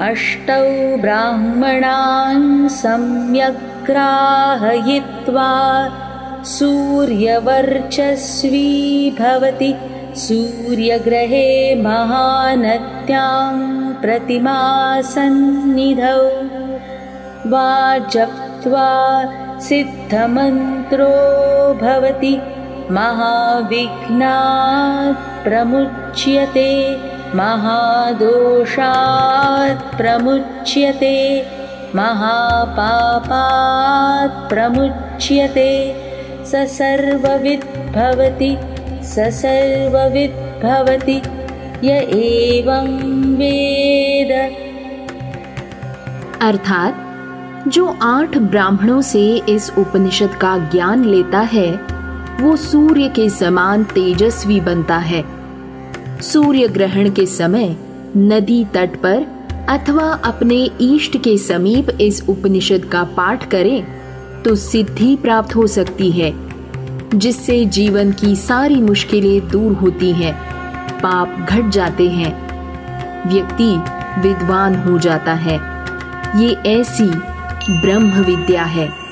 अष्टौ ब्राह्मणान् सम्यग्राहयित्वा सूर्यवर्चस्वी भवति। सूर्यग्रहे महानत्यां प्रतिमासन्निधौ। वा जप्त्वा सिद्धमन्त्रो भवति। महाविघ्नात् प्रमुच्यते महादोषात् प्रमुच्यते, महापापात् प्रमुच्यते। स सर्वविद् भवति स सर्वविद् भवति य एवं वेद। अर्थात, जो आठ ब्राह्मणों से इस उपनिषद का ज्ञान लेता है, वो सूर्य के समान तेजस्वी बनता है। सूर्य ग्रहण के समय नदी तट पर अथवा अपने इष्ट के समीप इस उपनिषद का पाठ करें तो सिद्धि प्राप्त हो सकती है, जिससे जीवन की सारी मुश्किलें दूर होती हैं, पाप घट जाते हैं, व्यक्ति विद्वान हो जाता है। ये ऐसी ब्रह्म विद्या है।